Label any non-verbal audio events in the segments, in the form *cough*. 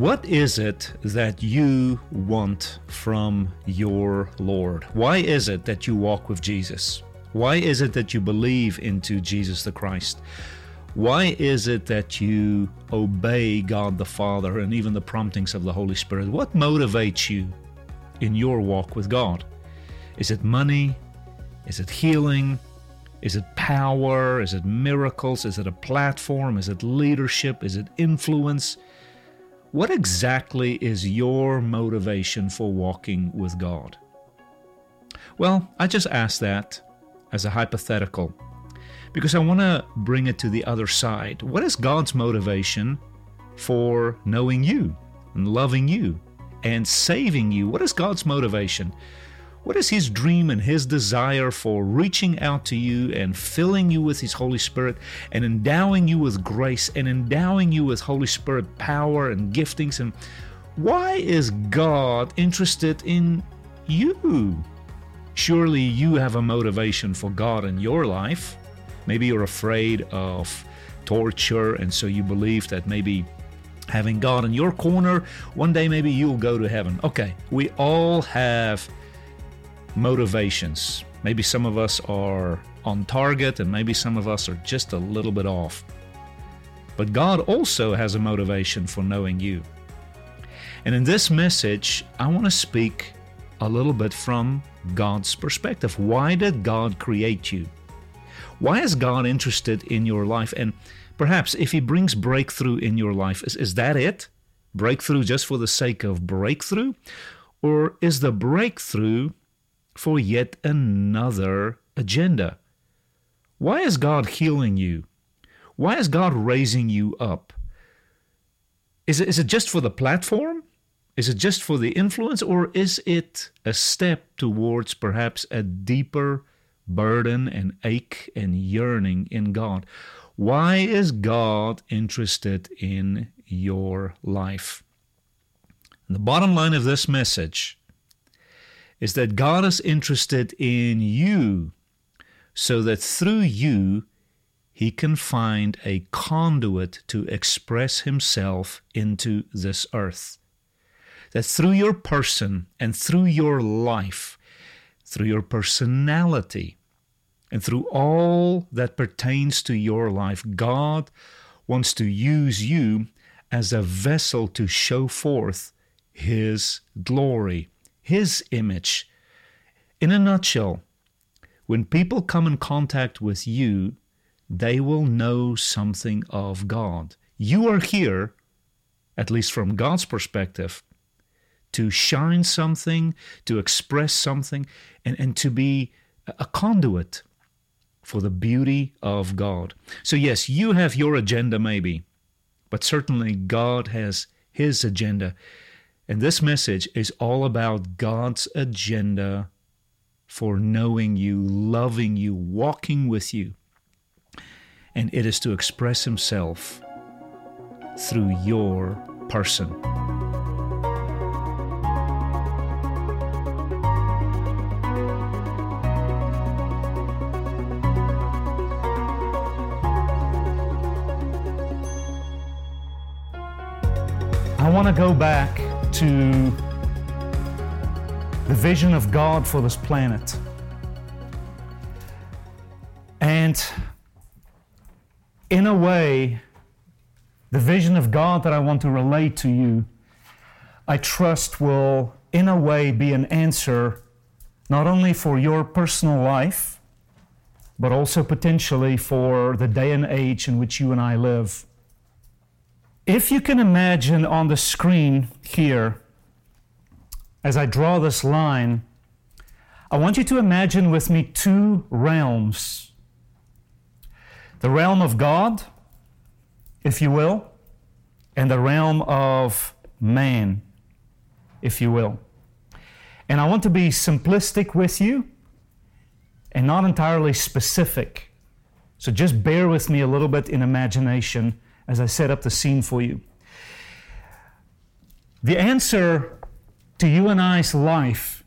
What is it that you want from your Lord? Why is it that you walk with Jesus? Why is it that you believe into Jesus the Christ? Why is it that you obey God the Father and even the promptings of the Holy Spirit? What motivates you in your walk with God? Is it money? Is it healing? Is it power? Is it miracles? Is it a platform? Is it leadership? Is it influence? What exactly is your motivation for walking with God? Well, I just ask that as a hypothetical because I want to bring it to the other side. What is God's motivation for knowing you and loving you and saving you? What is God's motivation? What is His dream and His desire for reaching out to you and filling you with His Holy Spirit and endowing you with grace and endowing you with Holy Spirit power and giftings? And why is God interested in you? Surely you have a motivation for God in your life. Maybe you're afraid of torture, and so you believe that maybe having God in your corner, one day maybe you'll go to heaven. Okay, we all have motivations. Maybe some of us are on target and maybe some of us are just a little bit off. But God also has a motivation for knowing you. And in this message, I want to speak a little bit from God's perspective. Why did God create you? Why is God interested in your life? And perhaps if He brings breakthrough in your life, is, is that it? Breakthrough just for the sake of breakthrough? Or is the breakthrough for yet another agenda. Why is God healing you? Why is God raising you up? Is it, is it just for the platform? Is it just for the influence? Or is it a step towards perhaps a deeper burden and ache and yearning in God? Why is God interested in your life? And the bottom line of this message is that God is interested in you so that through you he can find a conduit to express himself into this earth. That through your person and through your life, through your personality, and through all that pertains to your life, God wants to use you as a vessel to show forth His glory. His image. In a nutshell, when people come in contact with you, they will know something of God. You are here, at least from God's perspective, to shine something, to express something, and, and to be a conduit for the beauty of God. So, yes, you have your agenda, maybe, but certainly God has His agenda. And this message is all about God's agenda for knowing you, loving you, walking with you. And it is to express Himself through your person. I want to go back to the vision of God for this planet. And in a way, the vision of God that I want to relate to you, I trust will, in a way, be an answer not only for your personal life, but also potentially for the day and age in which you and I live. If you can imagine on the screen here, as I draw this line, I want you to imagine with me two realms the realm of God if you will, and the realm of man, if you will. And I want to be simplistic with you and not entirely specific. So just bear with me a little bit in imagination as I set up the scene for you. The answer to you and I's life,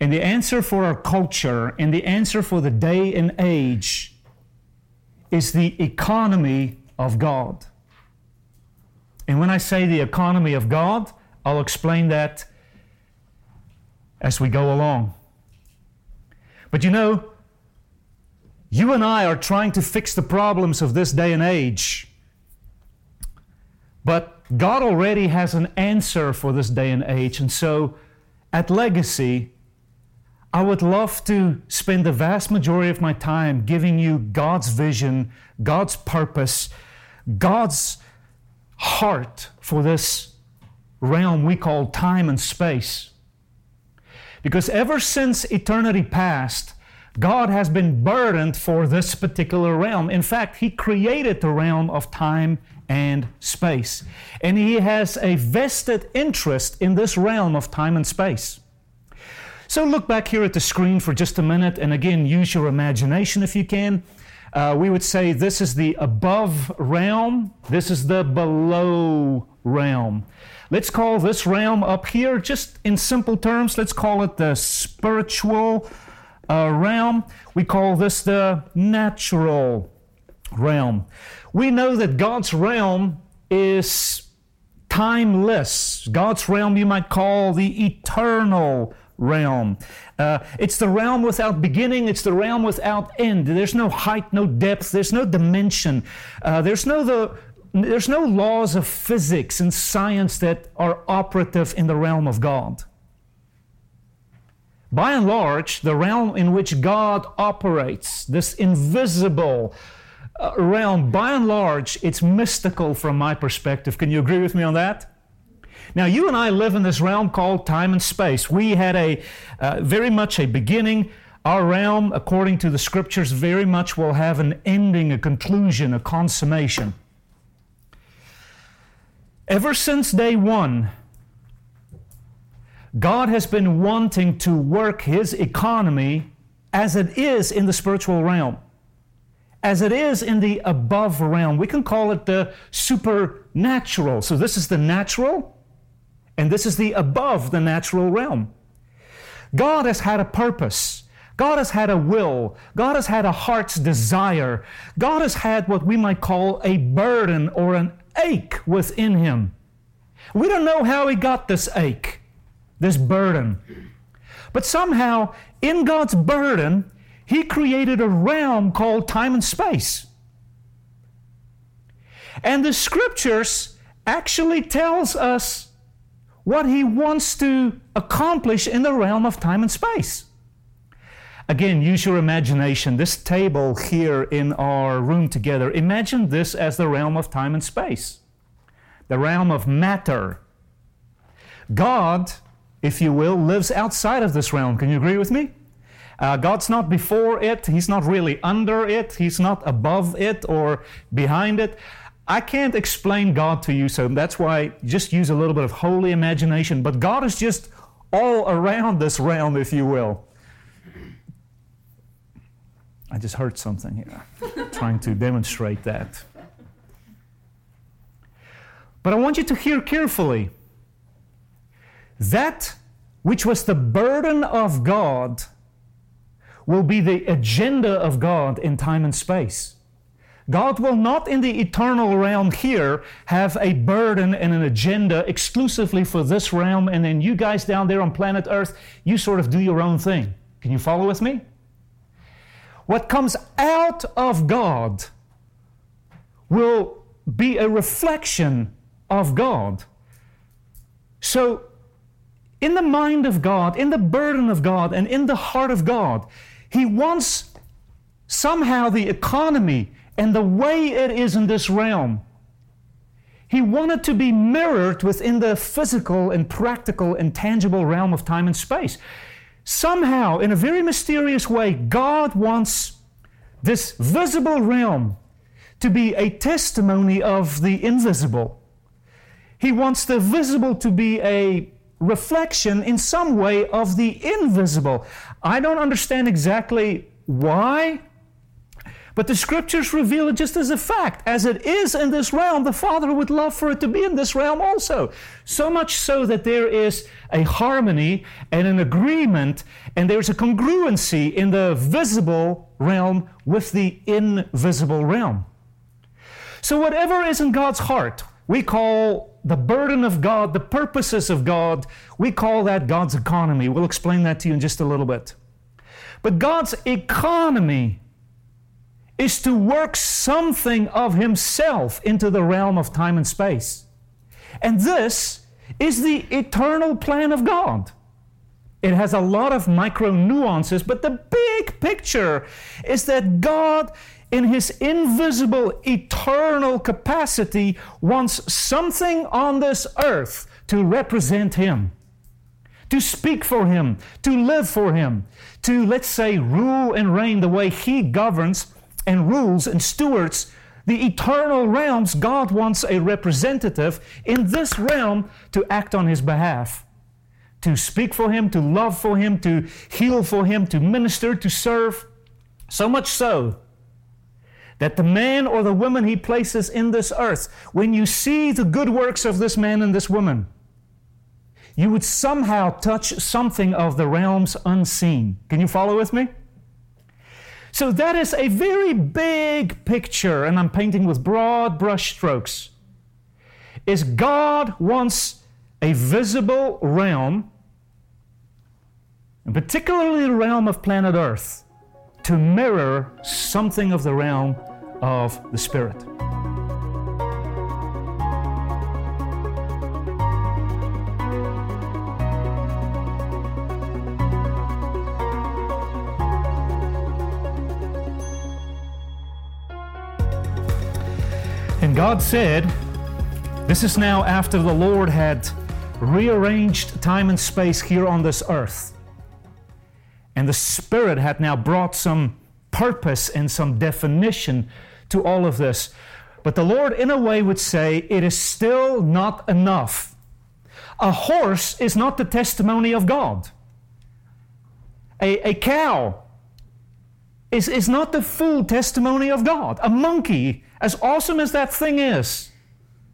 and the answer for our culture, and the answer for the day and age is the economy of God. And when I say the economy of God, I'll explain that as we go along. But you know, you and I are trying to fix the problems of this day and age. But God already has an answer for this day and age. And so at Legacy, I would love to spend the vast majority of my time giving you God's vision, God's purpose, God's heart for this realm we call time and space. Because ever since eternity past, God has been burdened for this particular realm. In fact, He created the realm of time and space. And He has a vested interest in this realm of time and space. So look back here at the screen for just a minute and again use your imagination if you can. Uh, we would say this is the above realm, this is the below realm. Let's call this realm up here, just in simple terms, let's call it the spiritual uh, realm. We call this the natural realm. We know that God's realm is timeless. God's realm you might call the eternal realm. Uh, it's the realm without beginning, it's the realm without end. There's no height, no depth, there's no dimension. Uh, there's no the there's no laws of physics and science that are operative in the realm of God. By and large, the realm in which God operates, this invisible realm, by and large, it's mystical from my perspective. Can you agree with me on that? Now, you and I live in this realm called time and space. We had a uh, very much a beginning. Our realm, according to the scriptures, very much will have an ending, a conclusion, a consummation. Ever since day one, God has been wanting to work His economy as it is in the spiritual realm, as it is in the above realm. We can call it the supernatural. So, this is the natural, and this is the above the natural realm. God has had a purpose. God has had a will. God has had a heart's desire. God has had what we might call a burden or an ache within him. We don't know how he got this ache, this burden. But somehow, in God's burden, he created a realm called time and space. And the scriptures actually tells us what he wants to accomplish in the realm of time and space. Again, use your imagination. This table here in our room together, imagine this as the realm of time and space, the realm of matter. God, if you will, lives outside of this realm. Can you agree with me? Uh, God's not before it, He's not really under it, He's not above it or behind it. I can't explain God to you, so that's why just use a little bit of holy imagination. But God is just all around this realm, if you will. I just heard something here, *laughs* trying to demonstrate that. But I want you to hear carefully. That which was the burden of God will be the agenda of God in time and space. God will not in the eternal realm here have a burden and an agenda exclusively for this realm, and then you guys down there on planet Earth, you sort of do your own thing. Can you follow with me? What comes out of God will be a reflection of God. So, in the mind of God, in the burden of God, and in the heart of God, He wants somehow the economy and the way it is in this realm. He wanted to be mirrored within the physical and practical and tangible realm of time and space. Somehow, in a very mysterious way, God wants this visible realm to be a testimony of the invisible. He wants the visible to be a reflection in some way of the invisible. I don't understand exactly why, but the scriptures reveal it just as a fact. As it is in this realm, the Father would love for it to be in this realm also. So much so that there is a harmony and an agreement, and there's a congruency in the visible realm with the invisible realm. So, whatever is in God's heart, we call the burden of God, the purposes of God, we call that God's economy. We'll explain that to you in just a little bit. But God's economy is to work something of Himself into the realm of time and space. And this is the eternal plan of God. It has a lot of micro nuances, but the big picture is that God in his invisible, eternal capacity, wants something on this earth to represent him, to speak for him, to live for him, to, let's say, rule and reign the way he governs and rules and stewards the eternal realms. God wants a representative in this realm to act on his behalf. To speak for him, to love for him, to heal for him, to minister, to serve. So much so that the man or the woman he places in this earth, when you see the good works of this man and this woman, you would somehow touch something of the realms unseen. Can you follow with me? So that is a very big picture, and I'm painting with broad brush strokes. Is God wants a visible realm, and particularly the realm of planet Earth, to mirror something of the realm of the Spirit. And God said, This is now after the Lord had rearranged time and space here on this earth. And the Spirit had now brought some purpose and some definition to all of this. But the Lord, in a way, would say it is still not enough. A horse is not the testimony of God. A, a cow is, is not the full testimony of God. A monkey, as awesome as that thing is,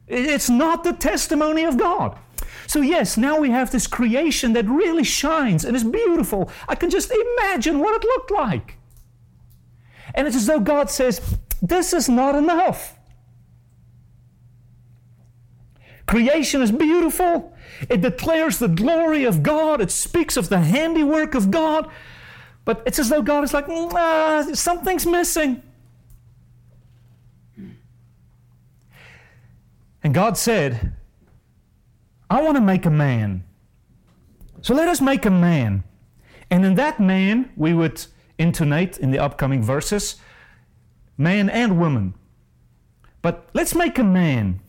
it's not the testimony of God. So, yes, now we have this creation that really shines and is beautiful. I can just imagine what it looked like. And it's as though God says, This is not enough. Creation is beautiful. It declares the glory of God. It speaks of the handiwork of God. But it's as though God is like, ah, something's missing. And God said, I want to make a man. So let us make a man. And in that man, we would intonate in the upcoming verses man and woman. But let's make a man.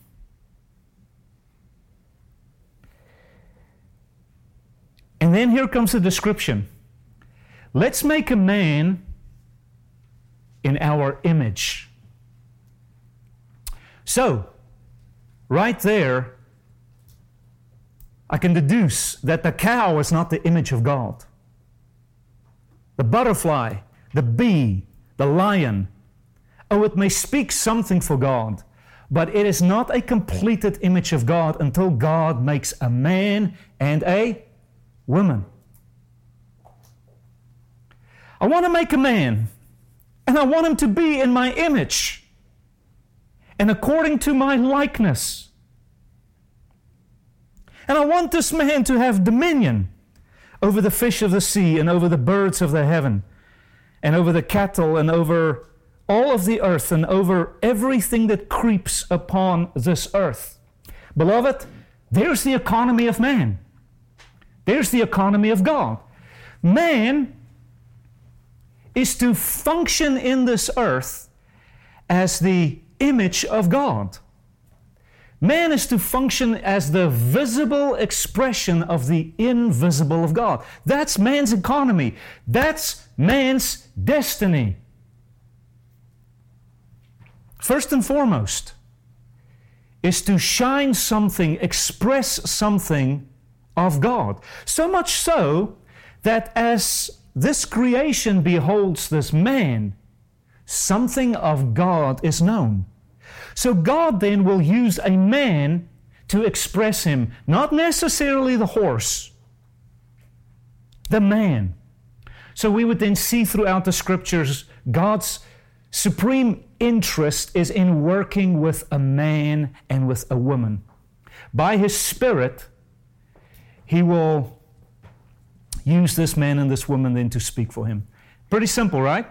And then here comes the description. Let's make a man in our image. So, right there, I can deduce that the cow is not the image of God the butterfly, the bee, the lion. Oh, it may speak something for God, but it is not a completed image of God until God makes a man and a woman. I want to make a man, and I want him to be in my image and according to my likeness. And I want this man to have dominion over the fish of the sea and over the birds of the heaven and over the cattle and over all of the earth and over everything that creeps upon this earth. Beloved, there's the economy of man. There's the economy of God. Man is to function in this earth as the image of God. Man is to function as the visible expression of the invisible of God. That's man's economy. That's man's destiny. first and foremost, is to shine something, express something of God. So much so that as this creation beholds this man, something of God is known. So God then will use a man to express him, not necessarily the horse, the man. So we would then see throughout the scriptures God's supreme interest is in working with a man and with a woman. By his spirit, he will use this man and this woman then to speak for him. Pretty simple, right?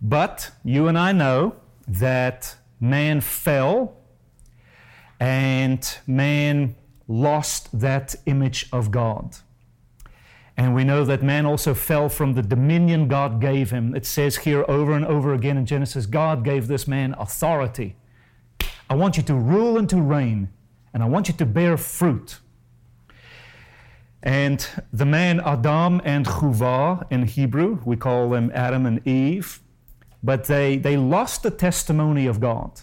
But you and I know that man fell and man lost that image of God. And we know that man also fell from the dominion God gave him. It says here over and over again in Genesis God gave this man authority. I want you to rule and to reign, and I want you to bear fruit. And the man Adam and Chuvah in Hebrew, we call them Adam and Eve, but they, they lost the testimony of God.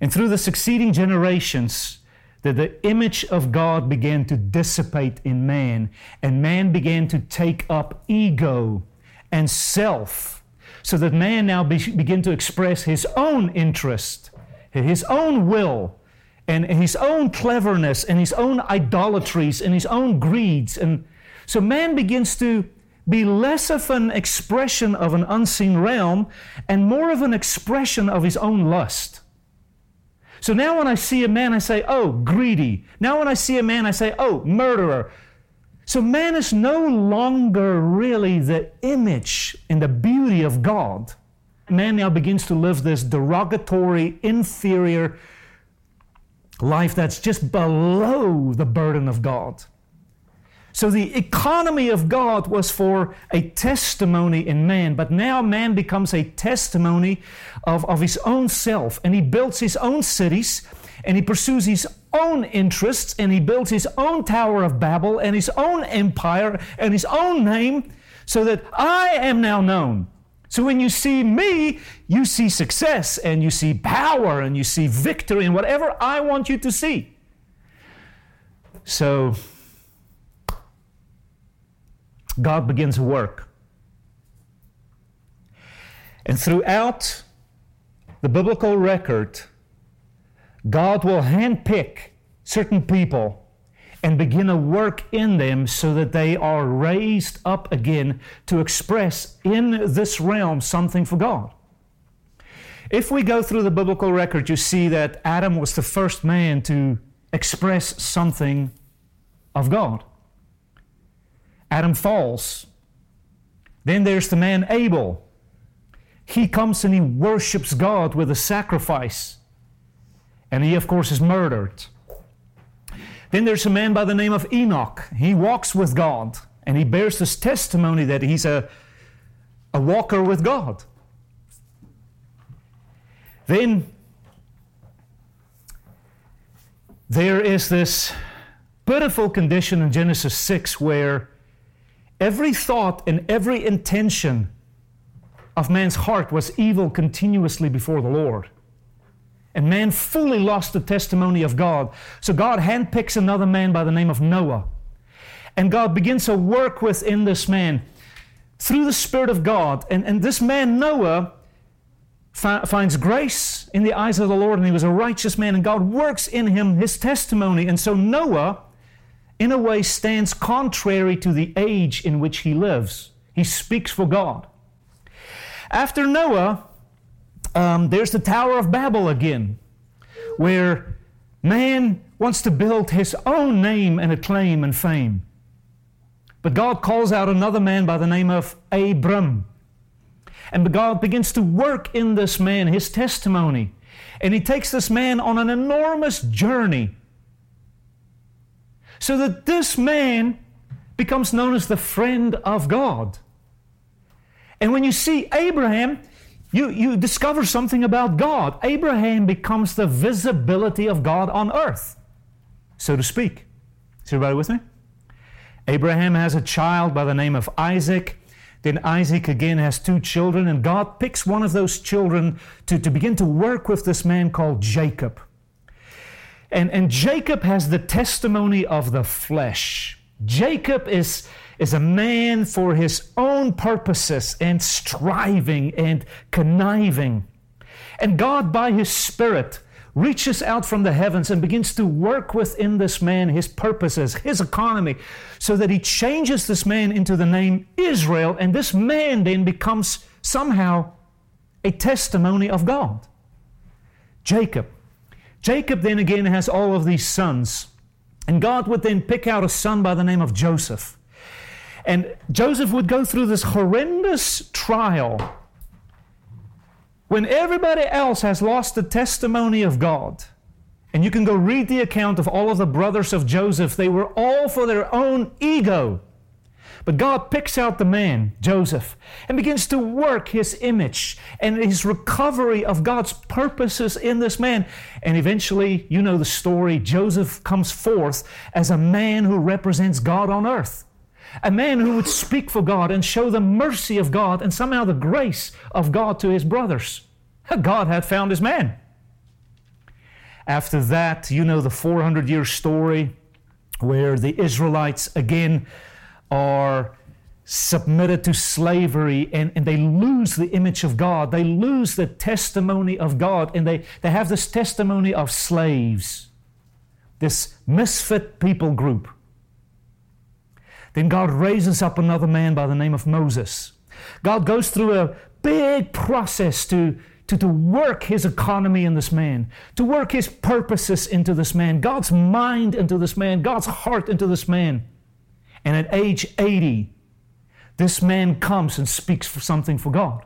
And through the succeeding generations, that the image of God began to dissipate in man, and man began to take up ego and self, so that man now be, began to express his own interest, his own will, and his own cleverness, and his own idolatries, and his own greeds. And so man begins to be less of an expression of an unseen realm and more of an expression of his own lust. So now when I see a man, I say, oh, greedy. Now when I see a man, I say, oh, murderer. So man is no longer really the image and the beauty of God. Man now begins to live this derogatory, inferior life that's just below the burden of God. So the economy of God was for a testimony in man, but now man becomes a testimony of, of his own self, and he builds his own cities, and he pursues his own interests, and he builds his own Tower of Babel, and his own empire, and his own name, so that I am now known. So when you see me, you see success, and you see power, and you see victory, and whatever I want you to see. So, God begins work. And throughout the biblical record, God will handpick certain people and begin a work in them so that they are raised up again to express in this realm something for God. If we go through the biblical record, you see that Adam was the first man to express something of God. Adam falls. Then there's the man Abel. He comes and he worships God with a sacrifice. And he, of course, is murdered. Then there's a man by the name of Enoch. He walks with God and he bears this testimony that he's a, a walker with God. Then there is this pitiful condition in Genesis 6 where Every thought and every intention of man's heart was evil continuously before the Lord. And man fully lost the testimony of God. So God handpicks another man by the name of Noah. And God begins to work within this man through the Spirit of God. And, and this man, Noah, fi- finds grace in the eyes of the Lord, and he was a righteous man, and God works in him his testimony. And so Noah in a way, stands contrary to the age in which he lives. He speaks for God. After Noah, um, there's the Tower of Babel again, where man wants to build his own name and acclaim and fame. But God calls out another man by the name of Abram. And God begins to work in this man, his testimony. And he takes this man on an enormous journey so that this man becomes known as the friend of God. And when you see Abraham, you, you discover something about God. Abraham becomes the visibility of God on earth, so to speak. Is everybody with me? Abraham has a child by the name of Isaac. Then Isaac again has two children, and God picks one of those children to, to begin to work with this man called Jacob. And, and Jacob has the testimony of the flesh. Jacob is, is a man for his own purposes and striving and conniving. And God, by his Spirit, reaches out from the heavens and begins to work within this man his purposes, his economy, so that he changes this man into the name Israel, and this man then becomes somehow a testimony of God. Jacob. Jacob then again has all of these sons, and God would then pick out a son by the name of Joseph. And Joseph would go through this horrendous trial when everybody else has lost the testimony of God, and you can go read the account of all of the brothers of Joseph, they were all for their own ego. But God picks out the man, Joseph, and begins to work his image and his recovery of God's purposes in this man. And eventually, you know the story Joseph comes forth as a man who represents God on earth a man who would speak for God and show the mercy of God and somehow the grace of God to his brothers. *laughs* God had found his man. After that, you know the 400 year story where the Israelites again are submitted to slavery and, and they lose the image of God. They lose the testimony of God and they, they have this testimony of slaves, this misfit people group. Then God raises up another man by the name of Moses. God goes through a big process to, to, to work his economy in this man, to work his purposes into this man, God's mind into this man, God's heart into this man. And at age 80, this man comes and speaks for something for God.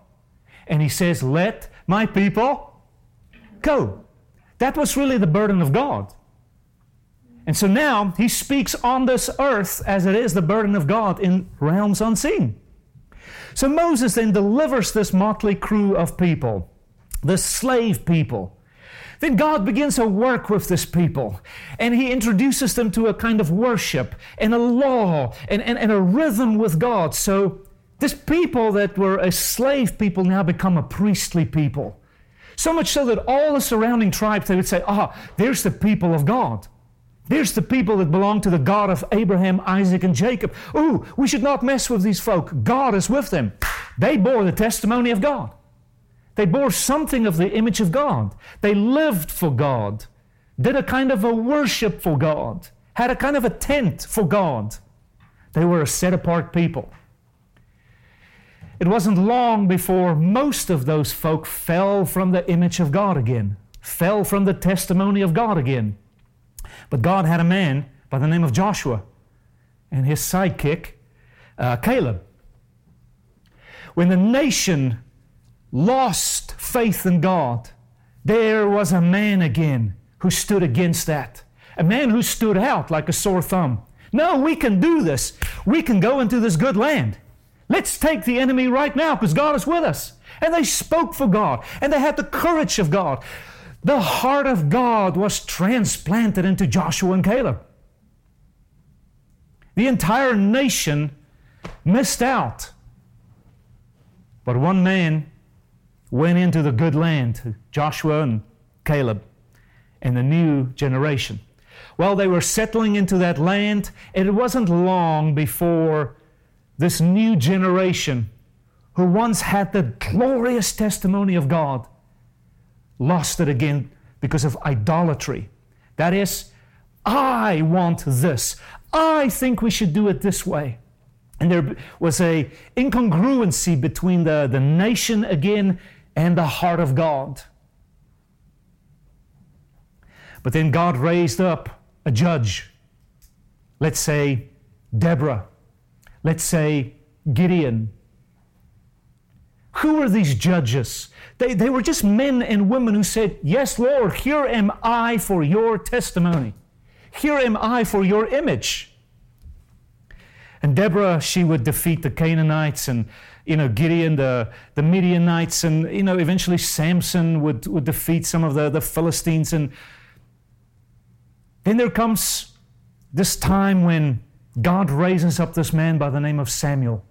And he says, Let my people go. That was really the burden of God. And so now he speaks on this earth as it is the burden of God in realms unseen. So Moses then delivers this motley crew of people, the slave people. Then God begins to work with this people, and He introduces them to a kind of worship and a law and, and, and a rhythm with God. So, this people that were a slave people now become a priestly people. So much so that all the surrounding tribes, they would say, Ah, there's the people of God. There's the people that belong to the God of Abraham, Isaac, and Jacob. Ooh, we should not mess with these folk. God is with them. They bore the testimony of God. They bore something of the image of God. They lived for God, did a kind of a worship for God, had a kind of a tent for God. They were a set apart people. It wasn't long before most of those folk fell from the image of God again, fell from the testimony of God again. But God had a man by the name of Joshua and his sidekick, uh, Caleb. When the nation lost faith in God, there was a man again who stood against that. A man who stood out like a sore thumb. No, we can do this. We can go into this good land. Let's take the enemy right now because God is with us. And they spoke for God and they had the courage of God. The heart of God was transplanted into Joshua and Caleb. The entire nation missed out. But one man went into the good land, Joshua and Caleb, and the new generation. Well, they were settling into that land, and it wasn't long before this new generation, who once had the glorious testimony of God, lost it again because of idolatry. That is, I want this. I think we should do it this way. And there was a incongruency between the, the nation again and the heart of God. But then God raised up a judge. Let's say Deborah. Let's say Gideon. Who were these judges? They, they were just men and women who said, Yes, Lord, here am I for your testimony. Here am I for your image. And Deborah, she would defeat the Canaanites and, you know, Gideon, the, the Midianites, and, you know, eventually Samson would, would defeat some of the, the Philistines. And then there comes this time when God raises up this man by the name of Samuel.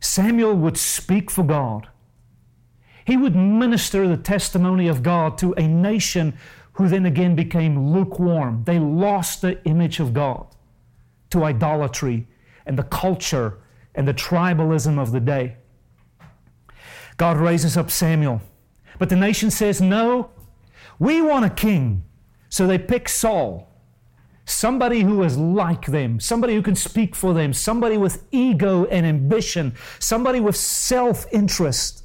Samuel would speak for God. He would minister the testimony of God to a nation who then again became lukewarm. They lost the image of God to idolatry and the culture and the tribalism of the day. God raises up Samuel. But the nation says, No, we want a king. So they pick Saul, somebody who is like them, somebody who can speak for them, somebody with ego and ambition, somebody with self interest.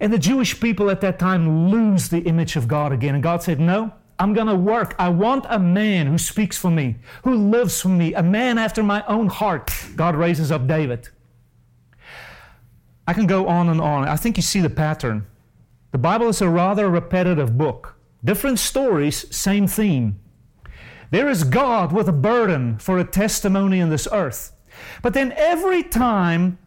And the Jewish people at that time lose the image of God again. And God said, No, I'm going to work. I want a man who speaks for me, who lives for me, a man after my own heart. God raises up David. I can go on and on. I think you see the pattern. The Bible is a rather repetitive book. Different stories, same theme. There is God with a burden for a testimony in this earth. But then every time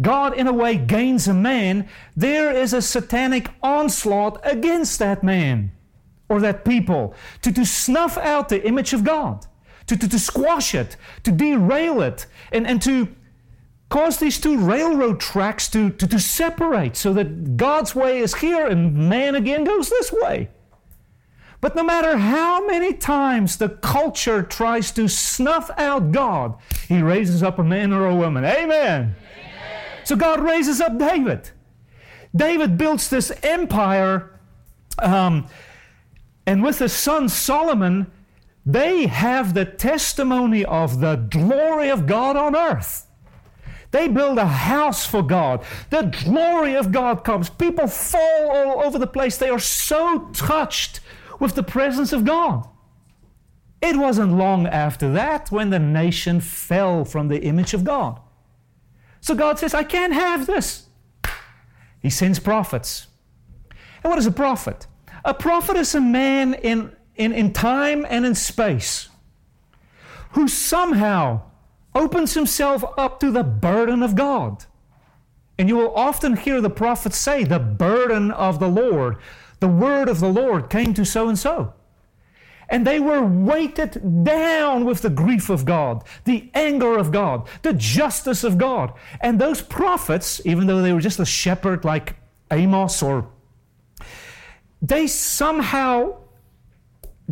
God, in a way, gains a man, there is a satanic onslaught against that man or that people to, to snuff out the image of God, to, to, to squash it, to derail it, and, and to cause these two railroad tracks to, to, to separate so that God's way is here and man again goes this way. But no matter how many times the culture tries to snuff out God, He raises up a man or a woman. Amen. So God raises up David. David builds this empire, um, and with his son Solomon, they have the testimony of the glory of God on earth. They build a house for God. The glory of God comes. People fall all over the place. They are so touched with the presence of God. It wasn't long after that when the nation fell from the image of God. So God says, I can't have this. He sends prophets. And what is a prophet? A prophet is a man in, in, in time and in space who somehow opens himself up to the burden of God. And you will often hear the prophets say, The burden of the Lord, the word of the Lord came to so and so. And they were weighted down with the grief of God, the anger of God, the justice of God. And those prophets, even though they were just a shepherd like Amos or they somehow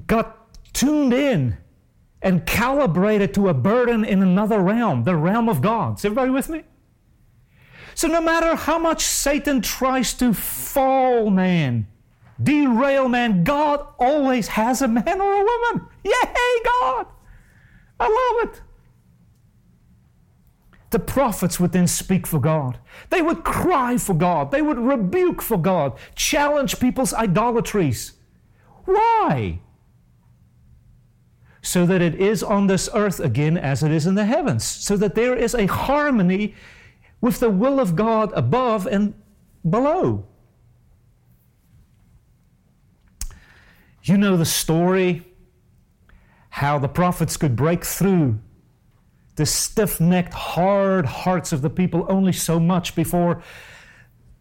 got tuned in and calibrated to a burden in another realm, the realm of God. Is everybody with me? So no matter how much Satan tries to fall man, derail man. God always has a man or a woman. Yay, God! I love it. The prophets would then speak for God. They would cry for God. They would rebuke for God, challenge people's idolatries. Why? So that it is on this earth again as it is in the heavens, so that there is a harmony with the will of God above and below. You know the story how the prophets could break through the stiff necked, hard hearts of the people only so much before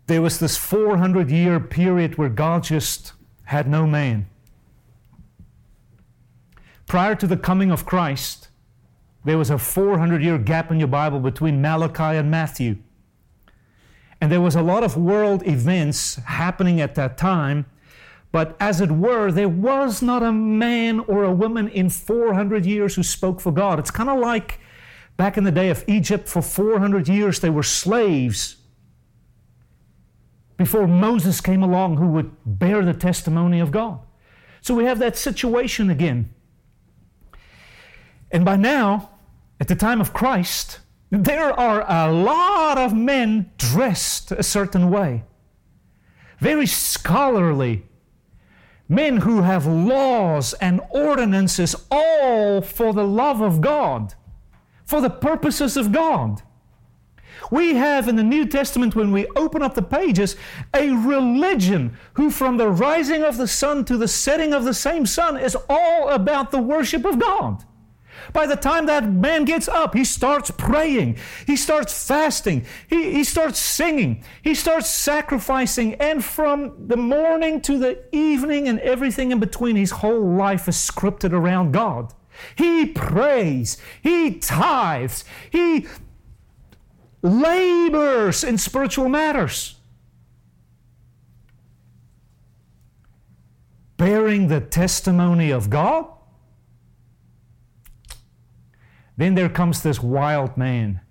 there was this 400 year period where God just had no man. Prior to the coming of Christ, there was a 400 year gap in your Bible between Malachi and Matthew. And there was a lot of world events happening at that time but as it were, there was not a man or a woman in 400 years who spoke for God. It's kind of like back in the day of Egypt, for 400 years they were slaves before Moses came along who would bear the testimony of God. So we have that situation again. And by now, at the time of Christ, there are a lot of men dressed a certain way, very scholarly, men who have laws and ordinances all for the love of God, for the purposes of God. We have in the New Testament, when we open up the pages, a religion who, from the rising of the sun to the setting of the same sun, is all about the worship of God. By the time that man gets up, he starts praying, he starts fasting, he, he starts singing, he starts sacrificing, and from the morning to the evening and everything in between, his whole life is scripted around God. He prays, he tithes, he labors in spiritual matters. Bearing the testimony of God. Then there comes this wild man,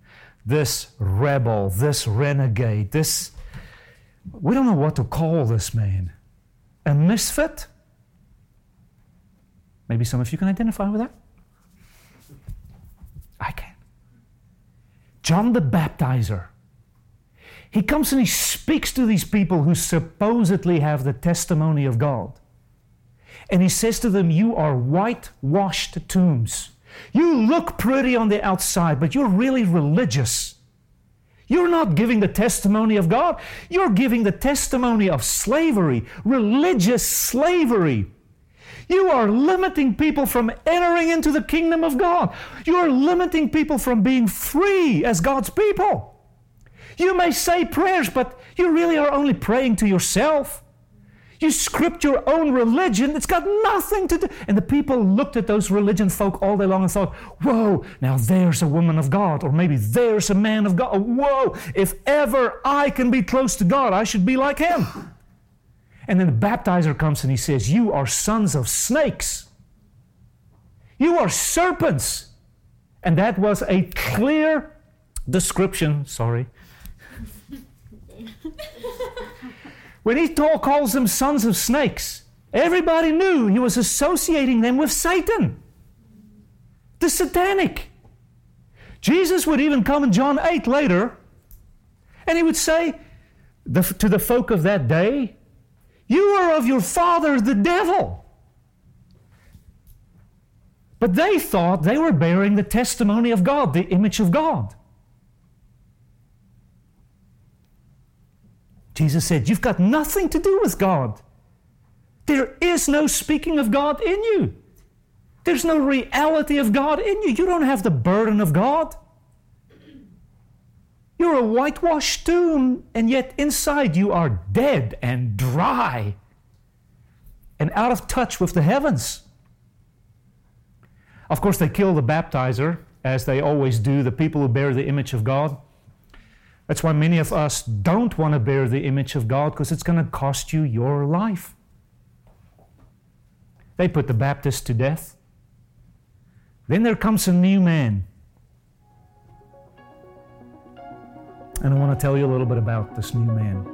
this rebel, this renegade, this, we don't know what to call this man. A misfit? Maybe some of you can identify with that. I can. John the Baptizer. He comes and he speaks to these people who supposedly have the testimony of God. And he says to them, You are whitewashed tombs. You look pretty on the outside, but you're really religious. You're not giving the testimony of God, you're giving the testimony of slavery, religious slavery. You are limiting people from entering into the kingdom of God. You are limiting people from being free as God's people. You may say prayers, but you really are only praying to yourself. You script your own religion. It's got nothing to do. And the people looked at those religion folk all day long and thought, whoa, now there's a woman of God, or maybe there's a man of God. Whoa, if ever I can be close to God, I should be like him. And then the baptizer comes and he says, You are sons of snakes. You are serpents. And that was a clear description, sorry. *laughs* when he talk, calls them sons of snakes, everybody knew he was associating them with Satan, the satanic. Jesus would even come in John 8 later, and he would say to the folk of that day, you are of your father, the devil. But they thought they were bearing the testimony of God, the image of God. Jesus said, You've got nothing to do with God. There is no speaking of God in you. There's no reality of God in you. You don't have the burden of God. You're a whitewashed tomb, and yet inside you are dead and dry and out of touch with the heavens. Of course, they kill the baptizer, as they always do, the people who bear the image of God. That's why many of us don't want to bear the image of God because it's going to cost you your life. They put the Baptist to death. Then there comes a new man And I want to tell you a little bit about this new man.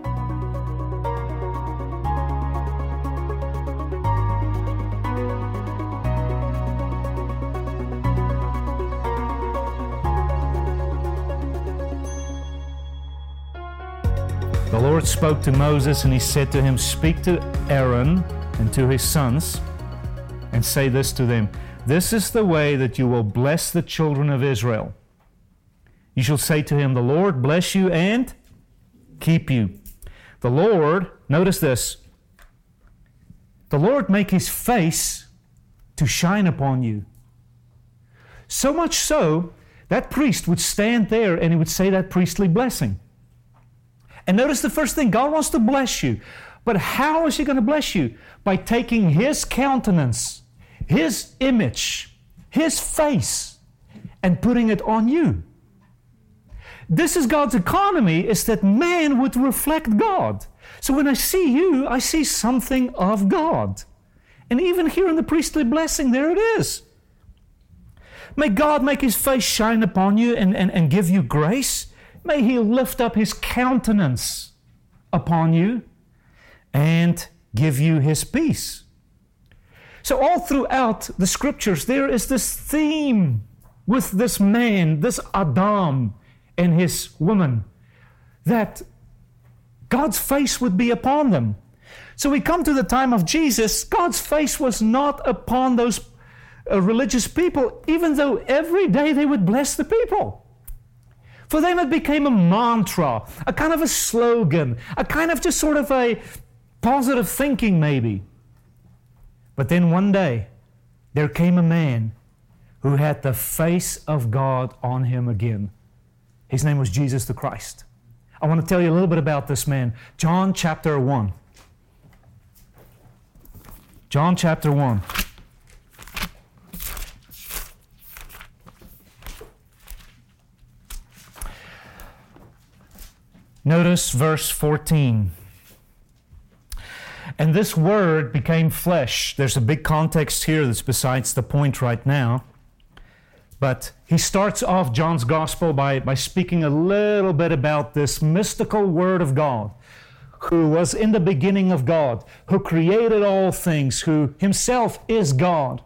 The Lord spoke to Moses and he said to him, Speak to Aaron and to his sons and say this to them This is the way that you will bless the children of Israel. You shall say to him, The Lord bless you and keep you. The Lord, notice this, the Lord make his face to shine upon you. So much so that priest would stand there and he would say that priestly blessing. And notice the first thing God wants to bless you. But how is He going to bless you? By taking His countenance, His image, His face, and putting it on you. This is God's economy, is that man would reflect God. So when I see you, I see something of God. And even here in the priestly blessing, there it is. May God make his face shine upon you and, and, and give you grace. May he lift up his countenance upon you and give you his peace. So, all throughout the scriptures, there is this theme with this man, this Adam, and his woman, that God's face would be upon them. So we come to the time of Jesus, God's face was not upon those uh, religious people, even though every day they would bless the people. For them, it became a mantra, a kind of a slogan, a kind of just sort of a positive thinking, maybe. But then one day, there came a man who had the face of God on him again. His name was Jesus the Christ. I want to tell you a little bit about this man. John chapter 1. John chapter 1. Notice verse 14. And this word became flesh. There's a big context here that's besides the point right now. But he starts off John's gospel by, by speaking a little bit about this mystical word of God, who was in the beginning of God, who created all things, who himself is God.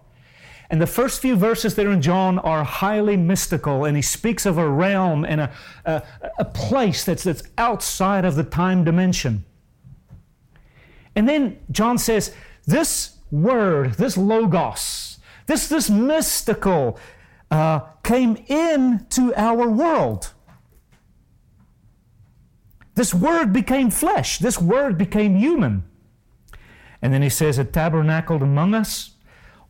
And the first few verses there in John are highly mystical, and he speaks of a realm and a, a, a place that's, that's outside of the time dimension. And then John says, This word, this logos, this, this mystical, uh, came into our world. This word became flesh. This word became human. And then he says, It tabernacled among us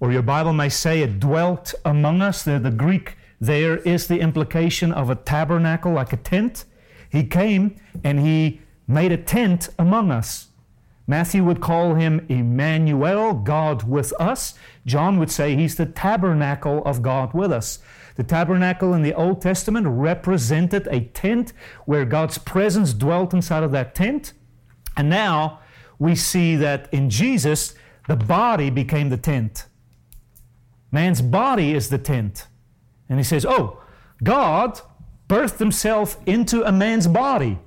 or your Bible may say it dwelt among us. The, the Greek there is the implication of a tabernacle, like a tent. He came and he made a tent among us. Matthew would call him Emmanuel, God with us. John would say he's the tabernacle of God with us. The tabernacle in the Old Testament represented a tent where God's presence dwelt inside of that tent. And now we see that in Jesus, the body became the tent. Man's body is the tent. And he says, Oh, God birthed himself into a man's body.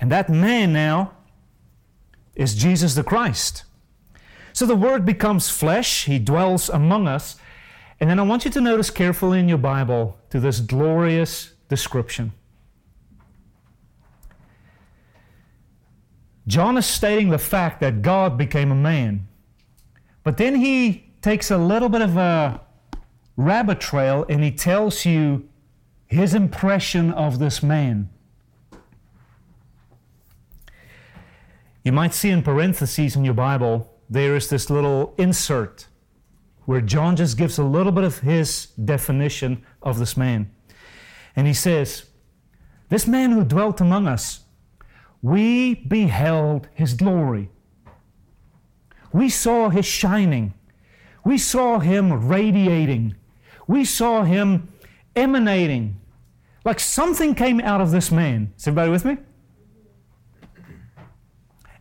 And that man now is Jesus the Christ. So the Word becomes flesh, He dwells among us. And then I want you to notice carefully in your Bible to this glorious description. John is stating the fact that God became a man. But then he takes a little bit of a rabbit trail and he tells you his impression of this man. You might see in parentheses in your Bible, there is this little insert where John just gives a little bit of his definition of this man. And he says, This man who dwelt among us, we beheld his glory we saw his shining. We saw him radiating. We saw him emanating. Like something came out of this man. Is everybody with me?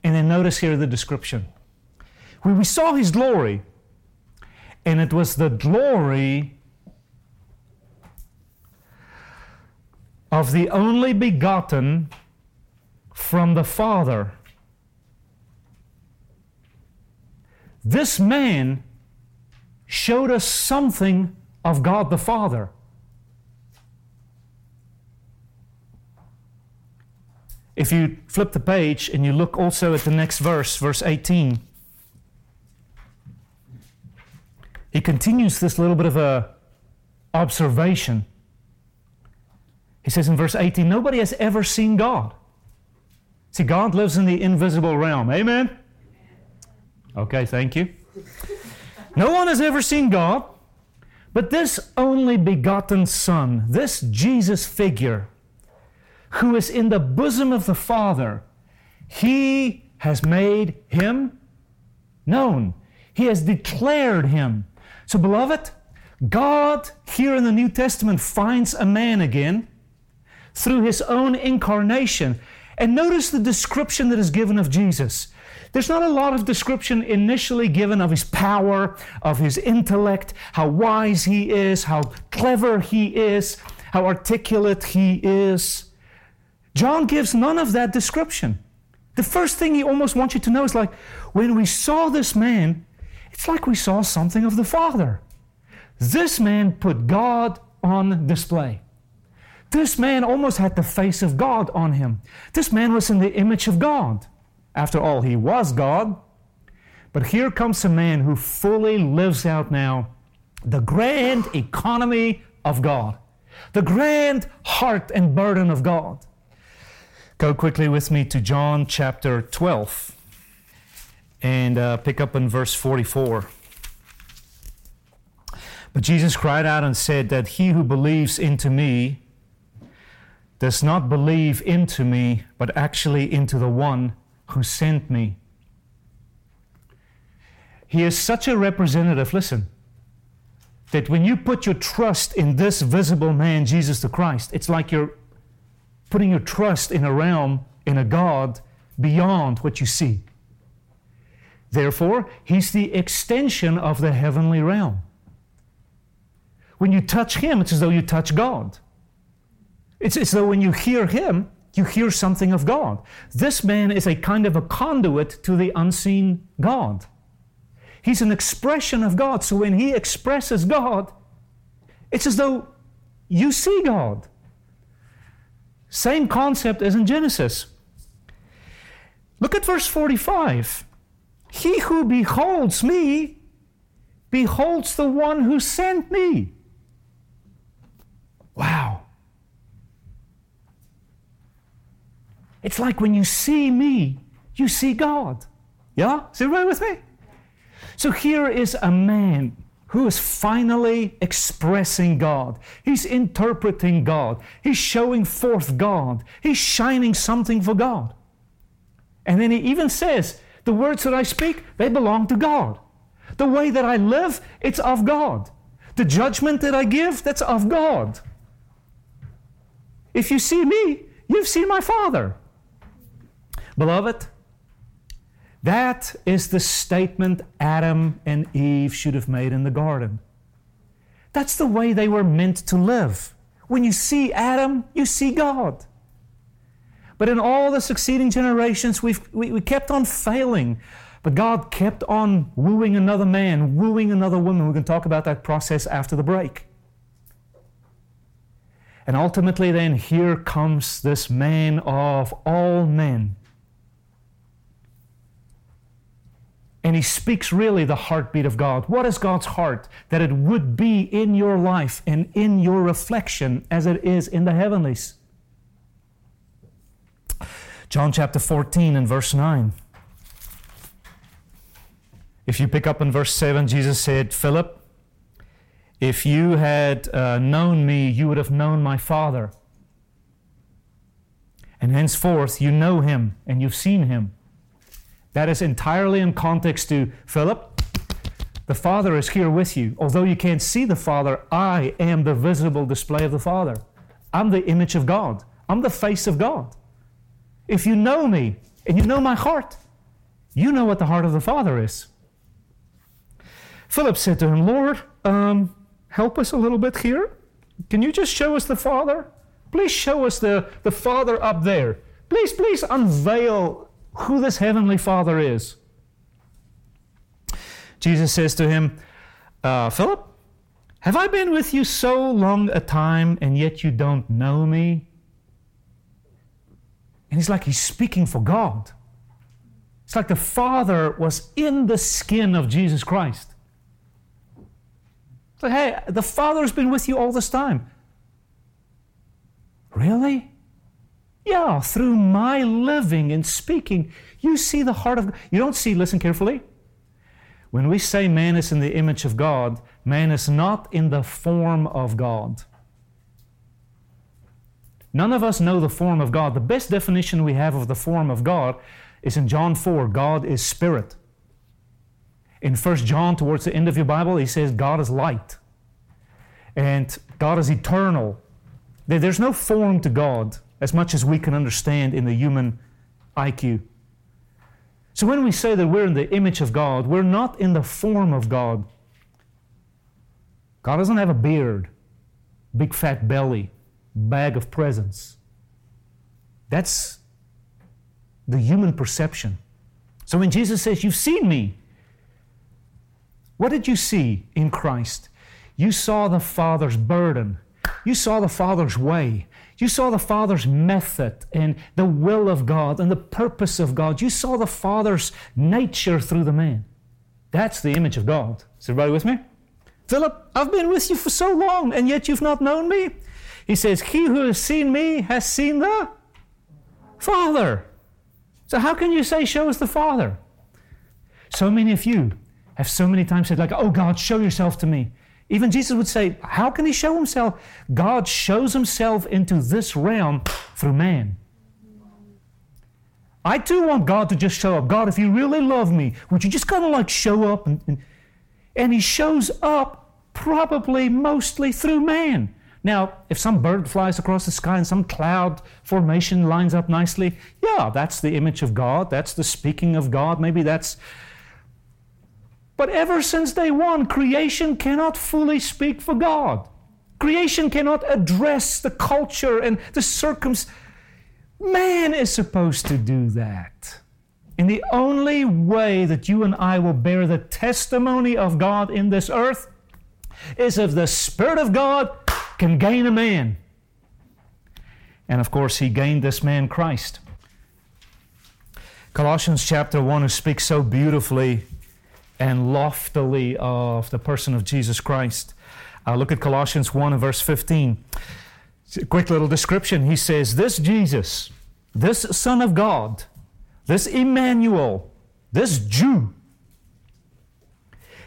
And then notice here the description. We saw his glory, and it was the glory of the only begotten from the Father This man showed us something of God the Father. If you flip the page and you look also at the next verse, verse 18, he continues this little bit of a observation. He says in verse 18, nobody has ever seen God. See, God lives in the invisible realm. Amen? Okay, thank you. No one has ever seen God, but this only begotten Son, this Jesus figure, who is in the bosom of the Father, he has made him known. He has declared him. So, beloved, God here in the New Testament finds a man again through his own incarnation. And notice the description that is given of Jesus. There's not a lot of description initially given of his power, of his intellect, how wise he is, how clever he is, how articulate he is. John gives none of that description. The first thing he almost wants you to know is like, when we saw this man, it's like we saw something of the Father. This man put God on display. This man almost had the face of God on him. This man was in the image of God. After all, he was God. But here comes a man who fully lives out now the grand economy of God, the grand heart and burden of God. Go quickly with me to John chapter 12 and uh, pick up in verse 44. But Jesus cried out and said that he who believes into me does not believe into me, but actually into the one who sent me. He is such a representative, listen, that when you put your trust in this visible man, Jesus the Christ, it's like you're putting your trust in a realm, in a God beyond what you see. Therefore, He's the extension of the heavenly realm. When you touch Him, it's as though you touch God. It's as though when you hear Him, you hear something of God. This man is a kind of a conduit to the unseen God. He's an expression of God. So when he expresses God, it's as though you see God. Same concept as in Genesis. Look at verse 45. He who beholds me beholds the one who sent me. Wow. It's like when you see me, you see God. Yeah? Is right with me? So here is a man who is finally expressing God. He's interpreting God. He's showing forth God. He's shining something for God. And then he even says, The words that I speak, they belong to God. The way that I live, it's of God. The judgment that I give, that's of God. If you see me, you've seen my Father. Beloved, that is the statement Adam and Eve should have made in the garden. That's the way they were meant to live. When you see Adam, you see God. But in all the succeeding generations, we've, we, we kept on failing. But God kept on wooing another man, wooing another woman. We can talk about that process after the break. And ultimately, then, here comes this man of all men And he speaks really the heartbeat of God. What is God's heart? That it would be in your life and in your reflection as it is in the heavenlies. John chapter 14 and verse 9. If you pick up in verse 7, Jesus said, Philip, if you had uh, known me, you would have known my Father. And henceforth, you know him and you've seen him. That is entirely in context to Philip. The Father is here with you. Although you can't see the Father, I am the visible display of the Father. I'm the image of God. I'm the face of God. If you know me and you know my heart, you know what the heart of the Father is. Philip said to him, Lord, um, help us a little bit here. Can you just show us the Father? Please show us the, the Father up there. Please, please unveil who this heavenly Father is. Jesus says to him, uh, Philip, have I been with you so long a time and yet you don't know me? And he's like, he's speaking for God. It's like the Father was in the skin of Jesus Christ. It's like, hey, the Father's been with you all this time. Really? Yeah, through my living and speaking, you see the heart of God. You don't see, listen carefully. When we say man is in the image of God, man is not in the form of God. None of us know the form of God. The best definition we have of the form of God is in John 4 God is spirit. In 1 John, towards the end of your Bible, he says God is light. And God is eternal. There's no form to God as much as we can understand in the human IQ. So when we say that we're in the image of God, we're not in the form of God. God doesn't have a beard, big fat belly, bag of presents. That's the human perception. So when Jesus says, You've seen me, what did you see in Christ? You saw the Father's burden, you saw the Father's way, you saw the Father's method and the will of God and the purpose of God. You saw the Father's nature through the man. That's the image of God. Is everybody with me? Philip, I've been with you for so long and yet you've not known me. He says, He who has seen me has seen the Father. So how can you say, Show us the Father? So many of you have so many times said, like, oh God, show yourself to me. Even Jesus would say, How can he show himself? God shows himself into this realm through man. I too want God to just show up. God, if you really love me, would you just kind of like show up? And, and, and he shows up probably mostly through man. Now, if some bird flies across the sky and some cloud formation lines up nicely, yeah, that's the image of God. That's the speaking of God. Maybe that's. But ever since day one, creation cannot fully speak for God. Creation cannot address the culture and the circumstances. Man is supposed to do that. And the only way that you and I will bear the testimony of God in this earth is if the Spirit of God can gain a man. And of course, he gained this man, Christ. Colossians chapter 1 who speaks so beautifully and loftily of the person of Jesus Christ. Uh, look at Colossians 1 and verse 15. A quick little description. He says, This Jesus, this Son of God, this Emmanuel, this Jew,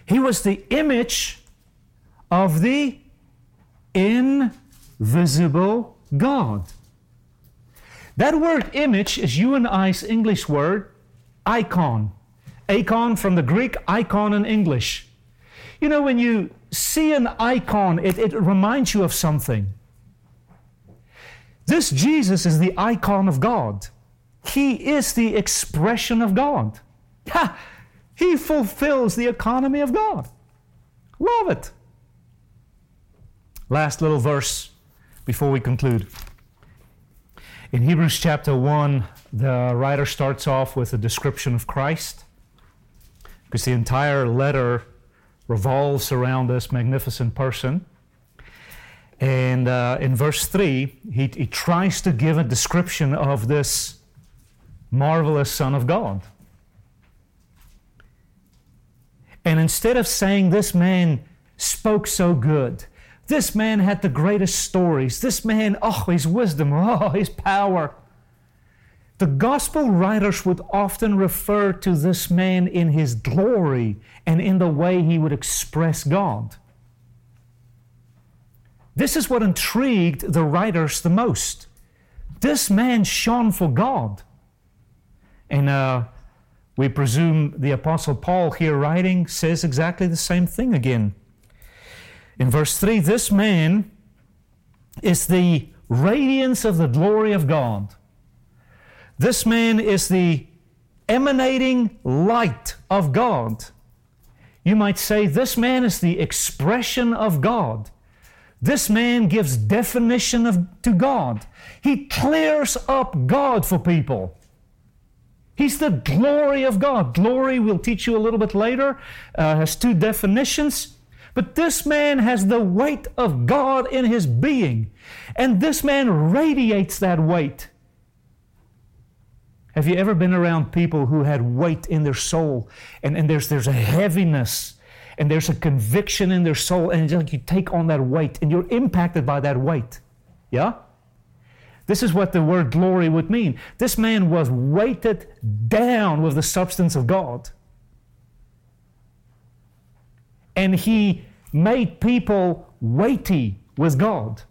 he was the image of the invisible God. That word image is you and I's English word, icon. Icon from the Greek, icon in English. You know, when you see an icon, it, it reminds you of something. This Jesus is the icon of God. He is the expression of God. Ha! He fulfills the economy of God. Love it. Last little verse before we conclude. In Hebrews chapter 1, the writer starts off with a description of Christ because the entire letter revolves around this magnificent person. And uh, in verse 3, he, he tries to give a description of this marvelous Son of God. And instead of saying this man spoke so good, this man had the greatest stories. This man, oh, his wisdom, *laughs* oh, his power. The gospel writers would often refer to this man in his glory and in the way he would express God. This is what intrigued the writers the most. This man shone for God. And uh, we presume the Apostle Paul here writing says exactly the same thing again. In verse 3, this man is the radiance of the glory of God. This man is the emanating light of God. You might say, this man is the expression of God. This man gives definition of, to God. He clears up God for people. He's the glory of God. Glory, we'll teach you a little bit later, uh, has two definitions. But this man has the weight of God in his being, and this man radiates that weight. Have you ever been around people who had weight in their soul, and, and there's, there's a heaviness, and there's a conviction in their soul, and it's like you take on that weight, and you're impacted by that weight? Yeah? This is what the word glory would mean. This man was weighted down with the substance of God and he made people weighty with God.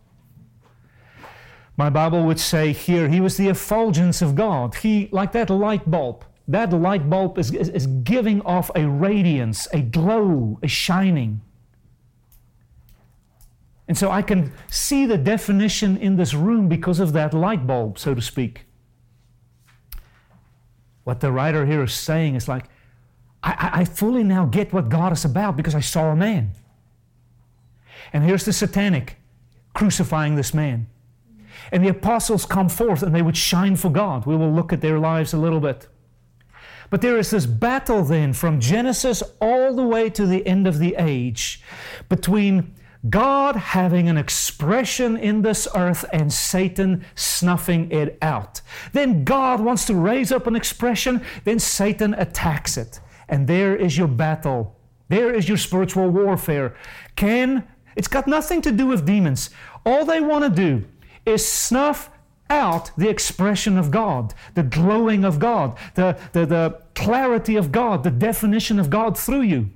My Bible would say here, he was the effulgence of God. He, like that light bulb, that light bulb is, is, is giving off a radiance, a glow, a shining. And so I can see the definition in this room because of that light bulb, so to speak. What the writer here is saying is like, I, I fully now get what God is about because I saw a man. And here's the satanic crucifying this man. And the apostles come forth and they would shine for God. We will look at their lives a little bit. But there is this battle then from Genesis all the way to the end of the age between God having an expression in this earth and Satan snuffing it out. Then God wants to raise up an expression, then Satan attacks it. And there is your battle. There is your spiritual warfare. Can, it's got nothing to do with demons. All they want to do is snuff out the expression of God, the glowing of God, the, the, the clarity of God, the definition of God through you.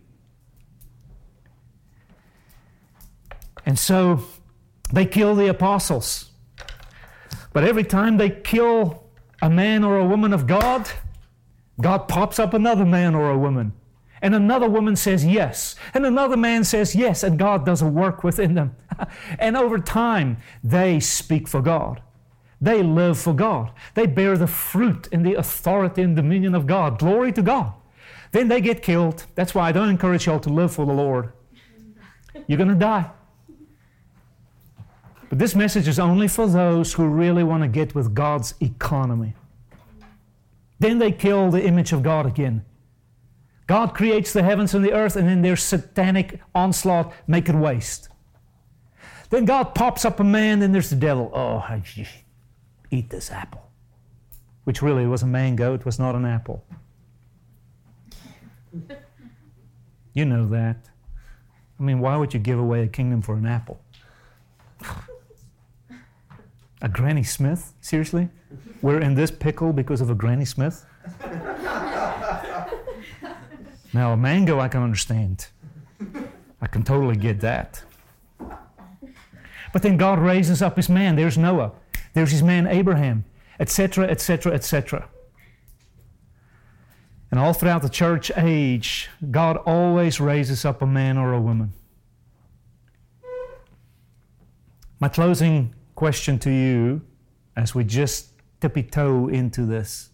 And so they kill the apostles. But every time they kill a man or a woman of God, God pops up another man or a woman. And another woman says yes. And another man says yes. And God does a work within them. *laughs* and over time, they speak for God. They live for God. They bear the fruit and the authority and dominion of God. Glory to God. Then they get killed. That's why I don't encourage y'all to live for the Lord. You're going to die. But this message is only for those who really want to get with God's economy. Then they kill the image of God again. God creates the heavens and the earth, and then their satanic onslaught make it waste. Then God pops up a man, and there's the devil. Oh, eat this apple. Which really was a mango, it was not an apple. You know that. I mean, why would you give away a kingdom for an apple? A Granny Smith? Seriously? We're in this pickle because of a Granny Smith? Now, a mango I can understand. I can totally get that. But then God raises up his man. There's Noah. There's his man Abraham, etc., etc., etc. And all throughout the church age, God always raises up a man or a woman. My closing question to you as we just tippy toe into this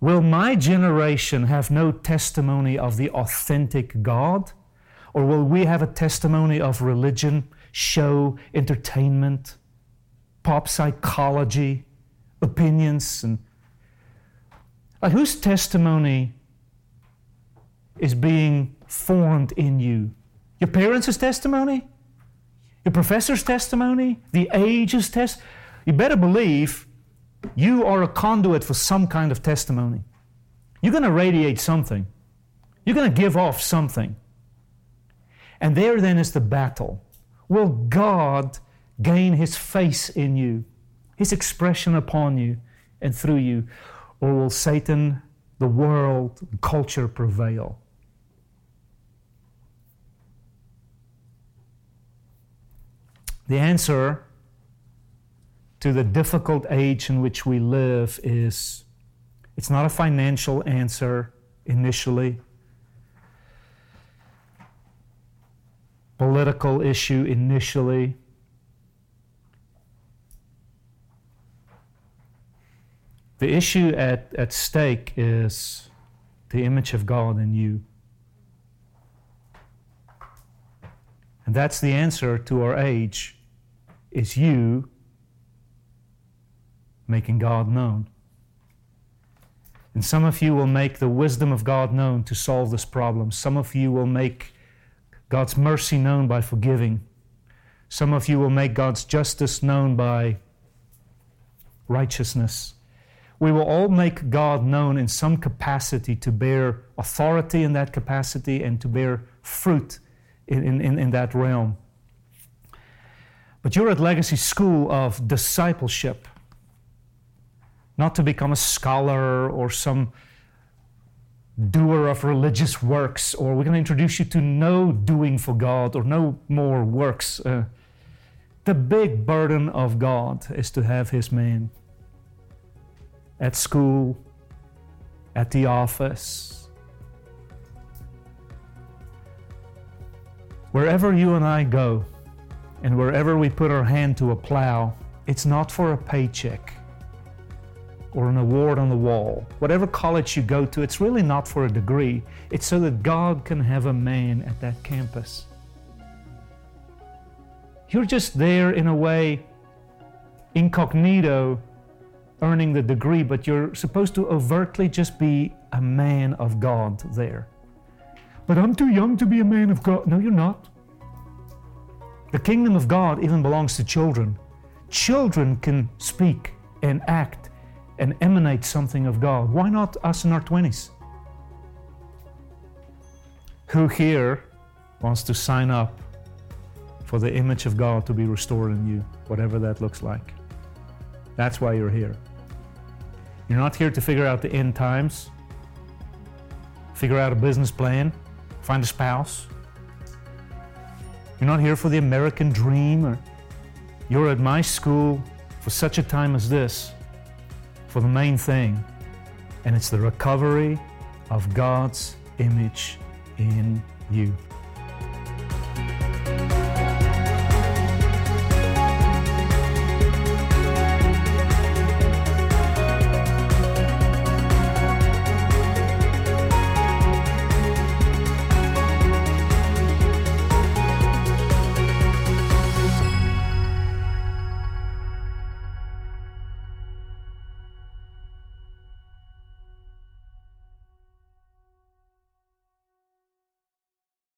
Will my generation have no testimony of the authentic God? Or will we have a testimony of religion, show, entertainment, pop psychology, opinions, and like whose testimony is being formed in you? Your parents' testimony? Your professor's testimony, the age's test, you better believe you are a conduit for some kind of testimony. You're going to radiate something. You're going to give off something. And there then is the battle. Will God gain His face in you, His expression upon you and through you? Or will Satan, the world, culture prevail? The answer to the difficult age in which we live is it's not a financial answer initially, political issue initially. The issue at, at stake is the image of God in you. And that's the answer to our age is you making God known. And some of you will make the wisdom of God known to solve this problem. Some of you will make God's mercy known by forgiving. Some of you will make God's justice known by righteousness. We will all make God known in some capacity to bear authority in that capacity and to bear fruit in, in, in that realm. But you're at Legacy School of Discipleship, not to become a scholar or some doer of religious works, or we're going to introduce you to no doing for God or no more works. Uh, the big burden of God is to have His man at school, at the office, wherever you and I go. And wherever we put our hand to a plow, it's not for a paycheck or an award on the wall. Whatever college you go to, it's really not for a degree. It's so that God can have a man at that campus. You're just there in a way, incognito, earning the degree, but you're supposed to overtly just be a man of God there. But I'm too young to be a man of God. No, you're not. The kingdom of God even belongs to children. Children can speak and act and emanate something of God. Why not us in our 20s? Who here wants to sign up for the image of God to be restored in you, whatever that looks like? That's why you're here. You're not here to figure out the end times, figure out a business plan, find a spouse, you're not here for the American dream, or you're at my school for such a time as this, for the main thing, and it's the recovery of God's image in you.